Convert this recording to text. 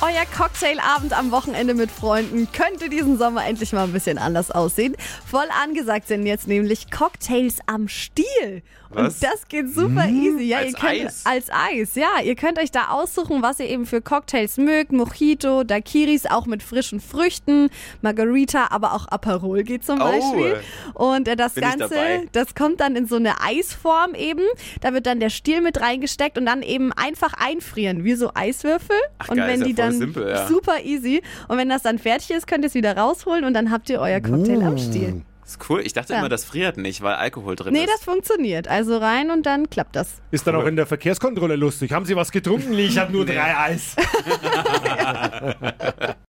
Euer Cocktailabend am Wochenende mit Freunden könnte diesen Sommer endlich mal ein bisschen anders aussehen. Voll angesagt sind jetzt nämlich Cocktails am Stiel. Was? Und das geht super easy. Ja, Als ihr könnt, Eis? Als Eis, ja. Ihr könnt euch da aussuchen, was ihr eben für Cocktails mögt. Mojito, Dakiris, auch mit frischen Früchten, Margarita, aber auch Aperol geht zum Oh. Beispiel. Und äh, das Ganze, das kommt dann in so eine Eisform eben. Da wird dann der Stiel mit reingesteckt und dann eben einfach einfrieren, wie so Eiswürfel. Ach und geil, wenn die voll dann simpel, ja. super easy. Und wenn das dann fertig ist, könnt ihr es wieder rausholen und dann habt ihr euer Cocktail am Stiel. Ist cool. Ich dachte Ja. immer, das friert nicht, weil Alkohol drin Nee, ist. das funktioniert. Also rein und dann klappt das. Ist dann auch in der Verkehrskontrolle lustig. Haben Sie was getrunken? Nee, ich habe nur drei Eis.